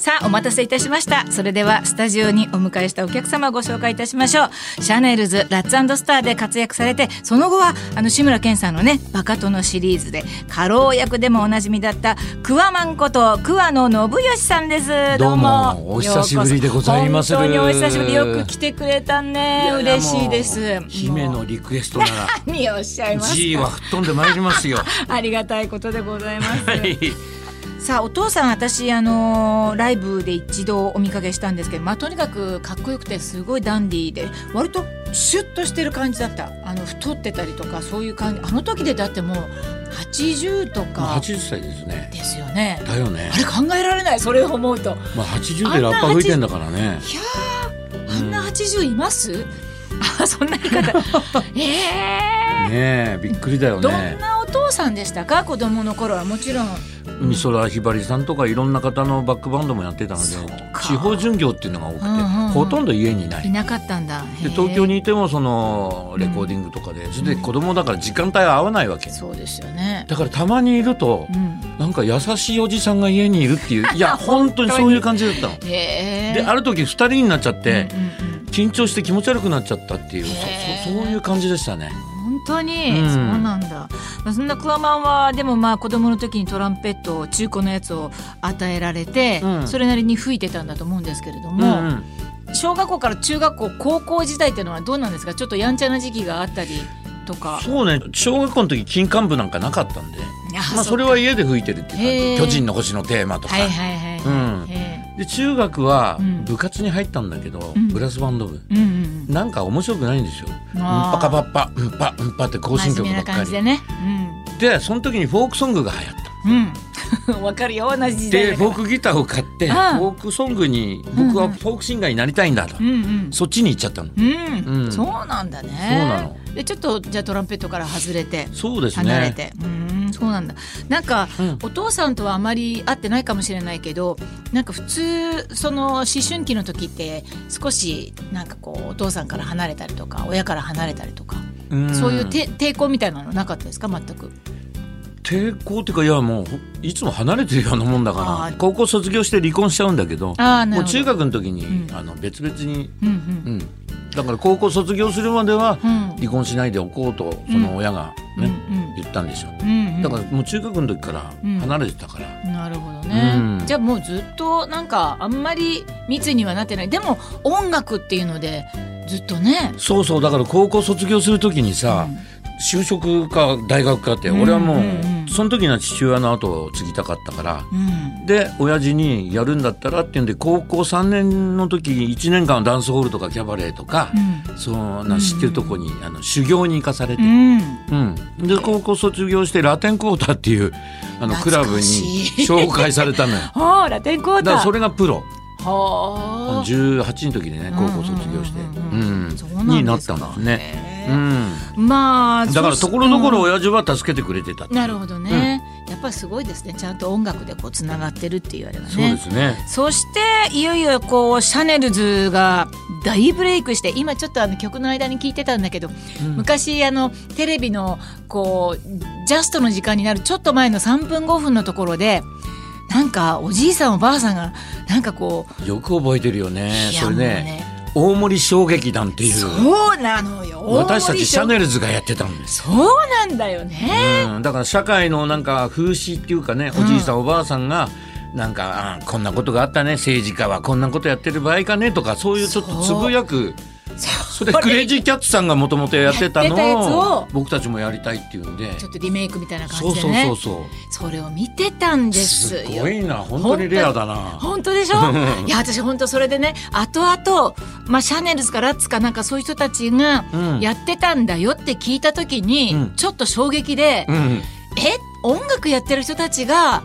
さあお待たせいたしました。それではスタジオにお迎えしたお客様をご紹介いたしましょう。シャネルズラッツスターで活躍されてその後はあの志村けんさんのねバカ殿シリーズで過労役でもおなじみだったクワマンこと桑野信義さんです。どうもお久しぶりでございます。本当にお久しぶり。よく来てくれたね。嬉しいです。姫のリクエストなら 何おっしゃいます G は吹っ飛んでまいりますよ。ありがたいことでございます、はいさあお父さん私あのー、ライブで一度お見かけしたんですけど、まあ、とにかくかっこよくてすごいダンディーで割とシュッとしてる感じだった。あの太ってたりとかそういう感じ。あの時でだってもう80とか。80歳ですね。ですよね。だよね。あれ考えられないそれを思うと。まあ80でラッパ吹いてんだからね。いやあんな80います、うん、あそんな言い方。え えー、ねえびっくりだよね。どんなお父さんでしたか？子供の頃はもちろん。美空ひばりさんとかいろんな方のバックバンドもやってたので地方巡業っていうのが多くて、うんうんうん、ほとんど家にない。いなかったんだ。で東京にいてもそのレコーディングとかで、うん、それで子供だから時間帯合わないわけ、そうですよね。だからたまにいると、うん、なんか優しいおじさんが家にいるっていう いや本当にそういう感じだったの。である時2人になっちゃって、うんうんうん、緊張して気持ち悪くなっちゃったっていうそそういう感じでしたね。本当に、うん、そうなんだ、まあ、そんなクワマンはでもまあ子供の時にトランペット中古のやつを与えられて、うん、それなりに吹いてたんだと思うんですけれども、うんうん、小学校から中学校高校時代っていうのはどうなんですか？ちょっとやんちゃな時期があったりとか。そうね。小学校の時金管部なんかなかったんで。まあ、それは家で吹いてるっていうか「巨人の星」のテーマとか。はいはいはい、うんで中学は部活に入ったんだけど、うん、ブラスバンド部、うんうんうん、なんか面白くないんですよ。うんぱかぱっぱうんぱうんぱって行進曲ばっかり。で、ね。うん、でその時にフォークソングが流行った。うん、わかるよ同じ時代でフォークギターを買ってフォークソングに僕はフォークシンガーになりたいんだと、うんうん、そっちに行っちゃったの、うん。うん、そうなんだね。そうなの。でちょっとじゃあトランペットから外れてそうですね。離れて。うんそうなんだ。なんか、うん、お父さんとはあまり会ってないかもしれないけどなんか普通その思春期の時って少しなんかこうお父さんから離れたりとか親から離れたりとかそういう抵抗みたいなのなかったですか？全く。抵抗っていうかいやもういつも離れてるようなもんだから高校卒業して離婚しちゃうんだけどもう中学の時に、うん、あの別々に、うん、うん、だから高校卒業するまでは離婚しないでおこうとその親がね、うん、言ったんですよ、だからもう中学の時から離れてたから、なるほどね、じゃあもうずっとなんかあんまり密にはなってない。でも音楽っていうのでずっとね。そうそう。だから高校卒業する時にさ、就職か大学かって、俺はもう,、その時には父親の後を継ぎたかったから、で親父にやるんだったらっていうんで高校3年の時1年間ダンスホールとかキャバレーとか、そんな知ってるとこに、あの修行に行かされて、うん。で高校卒業してラテンコータっていうあのクラブに紹介されたのよ。ラテンコータ。それがプロ。は18の時でね高校卒業して、うん。になったんですね。うん、まあだからところどころ親父は助けてくれてたなるほどね、うん、やっぱりすごいですね。ちゃんと音楽でこうつながってるって言われがね。そうですね。そしていよいよこうシャネルズが大ブレイクして今ちょっとあの曲の間に聞いてたんだけど、うん、昔あのテレビのこうジャストの時間になるちょっと前の3分5分のところでなんかおじいさんおばあさんがなんかこうよく覚えてるよね。それね大森小劇団っていう。そうなのよ。私たちシャネルズがやってたんです。そうなんだよね、うん、だから社会のなんか風刺っていうかねおじいさん、うん、おばあさんがなんかあこんなことがあったね政治家はこんなことやってる場合かねとかそういうちょっとつぶやくそれクレイジーキャッツさんがもともとやってたのを僕たちもやりたいっていうんで。ちょっとリメイクみたいな感じでね。そうそうそうそれを見てたんですすごいな。本当にレアだな。本当でしょ？いや私本当それでね後々まあシャネルズかラッツかなんかそういう人たちがやってたんだよって聞いた時に、うん、ちょっと衝撃で、うん、え？音楽やってる人たちが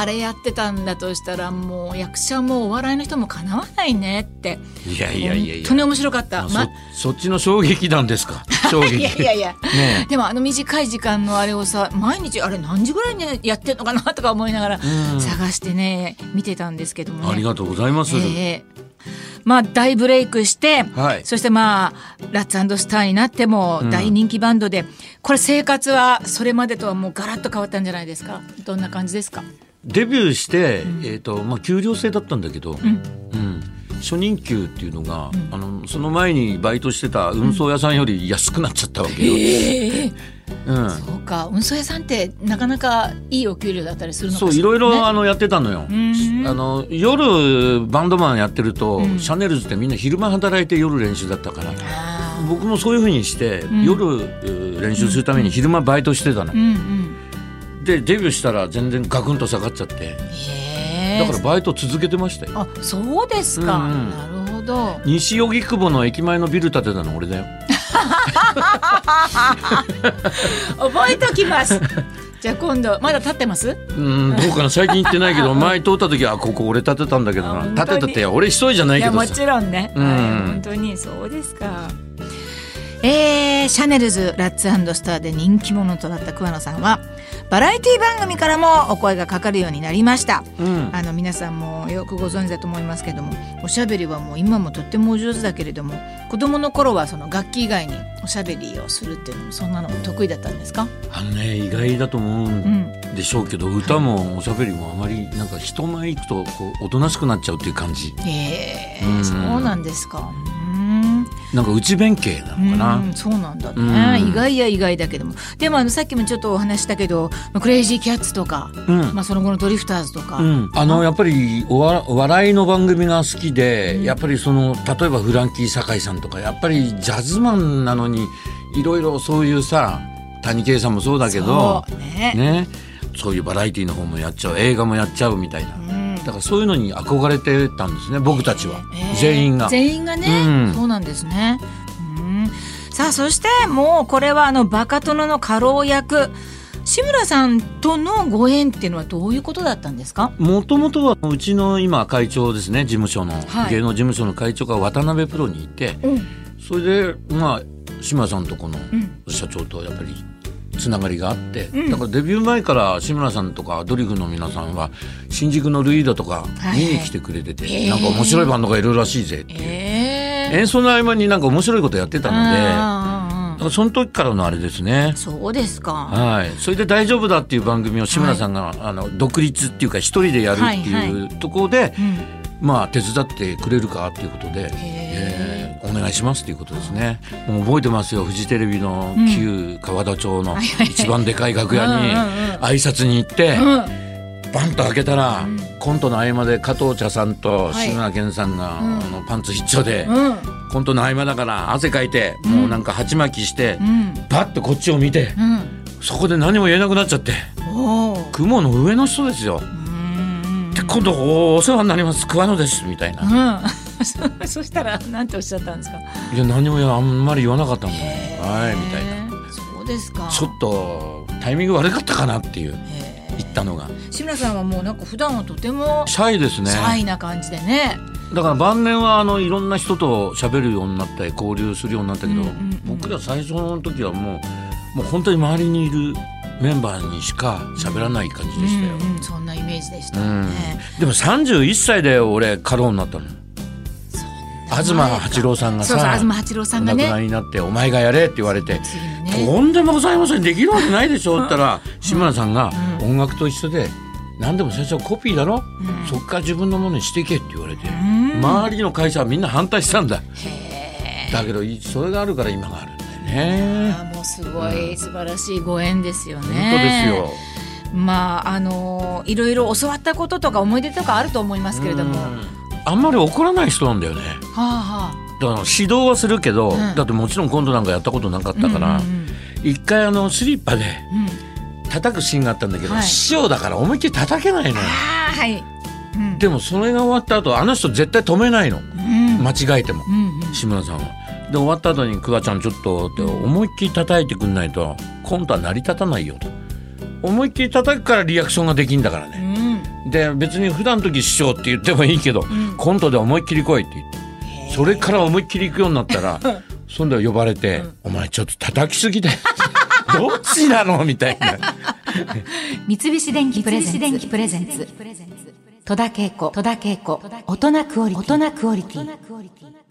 あれやってたんだとしたらもう役者もお笑いの人もかなわないねって。いやいやいや本当に面白かった、ま、そっちの衝撃なんですか？衝撃いやいや。いや、ね、でもあの短い時間のあれをさ毎日あれ何時ぐらいにやってんのかなとか思いながら探してね見てたんですけども、ね、ありがとうございます、えーまあ大ブレイクして、はい。そしてまあラッツスターになってもうん。大人気バンドで、これ生活はそれまでとはもうガラッと変わったんじゃないですか？どんな感じですか？デビューして、えっ、とまあ給料制だったんだけど、ん。うん。初任給っていうのが、あのその前にバイトしてた運送屋さんより安くなっちゃったわけよ。うん。そうか。運送屋さんってなかなかいいお給料だったりするのかね、そういろいろあのやってたのよ。ん。あの夜バンドマンやってると、ん。シャネルズってみんな昼間働いて夜練習だったからあ僕もそういうふうにして、ん。夜うー練習するために昼間バイトしてたの、ーうんうんでデビューしたら全然ガクンと下がっちゃって。だからバイト続けてましたよ。あそうですか、うんうん。なるほど。西荻窪の駅前のビル建てたの俺だよ。覚えときます。じゃあ今度まだ立ってます？うんどうかな。最近行ってないけど 前通った時はここ俺建てたんだけどな。建てたって俺一人じゃないいやもけどさちろんね、うん。はい本当にそうですか。えー、シャネルズラッツスターで人気者となった桑野さんはバラエティ番組からもお声がかかるようになりました。うん。あの皆さんもよくご存知だと思いますけどもおしゃべりはもう今もとってもお上手だけれども子供の頃はその楽器以外におしゃべりをするっていうのもそんなのも得意だったんですか？あのね意外だと思うんでしょうけど、歌もおしゃべりもあまりなんか人前行くとこうおとなしくなっちゃうっていう感じ。へえうん。そうなんですか。うんなんか内弁慶なのかな、うんそうなんだね、うん。意外や意外だけど。もでもあのさっきもちょっとお話ししたけどまあクレイジーキャッツとか、うん。まあ、その後のドリフターズとか、うん、あのやっぱりおわ笑いの番組が好きで、やっぱりその例えばフランキー堺さんとかやっぱりジャズマンなのにいろいろそういうさ谷圭さんもそうだけどそうね。ね。そういうバラエティーの方もやっちゃう。映画もやっちゃうみたいな、うんだからそういうのに憧れてたんですね僕たちは、えー全員が。全員がね、うん。そうなんですね。うん。さあそしてもうこれはあのバカ殿の家老役。志村さんとのご縁っていうのはどういうことだったんですか？もともとはうちの今会長ですね事務所の、はい。芸能事務所の会長が渡辺プロにいて。うん。それでまあ志村さんとこのん。社長とやっぱりつながりがあって、うん。だからデビュー前から志村さんとかドリフの皆さんは新宿のルイードとかはい。見に来てくれてて、へー。なんか面白いバンドがいるらしいぜっていう、ええ演奏の合間になんか面白いことやってたのでだあからその時からのあれですね。そうですか。はい、それで「大丈夫だ」っていう番組を志村さんが、あの独立っていうか一人でやるってはいい。うところで、うんまあ手伝ってくれるかっていうことで、えーお願いしますっていうことですね。もう覚えてますよ。フジテレビの旧川田町の一番でかい楽屋に挨拶に行って、うん。バンと開けたら、コントの合間で加藤茶さんとはい。志村けんさんが、あのパンツ一丁で、うん。コントの合間だから汗かいて、もうなんか鉢巻きして、うん。バッとこっちを見て、うん。そこで何も言えなくなっちゃって雲の上の人ですよ。今度おお世話になります。桑野です。みたいな。うん。そ そしたらなんておっしゃったんですか？いや何もあんまり言わなかったん。だよ。はいみたいな。そうですか。ちょっとタイミング悪かったかなっていう言ったのが。志村さんはもうなんか普段はとてもシャイですね。シャイな感じでね。だから晩年はあのいろんな人と喋るようになったり交流するようになったけど、僕ら最初の時はもうもう本当に周りにいるメンバーにしか喋らない感じでしたよ、うんうんそんなイメージでした。うん。ね、でも31歳で俺過労になったの。東八郎さんがさ東八郎さおんがね。亡くなりになって「お前がやれ」って言われてね。とんでもございません。できるわけないでしょって言ったら志村さんが音楽と一緒で何でも最初はコピーだろ、そっから自分のものにしていけって言われて、ん。周りの会社はみんな反対したんだ。だけどいそれがあるから今があるね。もうすごい素晴らしいご縁ですよね。本当ですよ。まああのいろいろ教わったこととか思い出とかあると思いますけれども、はうん。あんまり怒らない人なんだよね。あはだから指導はするけど、ん。だってもちろん今度なんかやったことなかったから、うんうん一回あのスリッパでうん。叩くシーンがあったんだけど、はい。師匠だから思いっきり叩けないのよ。ああはい、うん。でもそれが終わった後あの人絶対止めないの。うん。間違えても。うんうん。志村さんは。で終わった後に「クワちゃんちょっと」って思いっきり叩いてくんないとコントは成り立たないよと。思いっきり叩くからリアクションができんだからね。で別に普段の時師匠って言ってもいいけど、ん。コントで思いっきり来いって言ってそれから思いっきり行くようになったらそんで呼ばれて「お前ちょっと叩きすぎだよ」どっちなのみたいな。三菱電機プレゼンツ。戸田恵子、戸田恵子、大人クオリティ。大人クオリティ。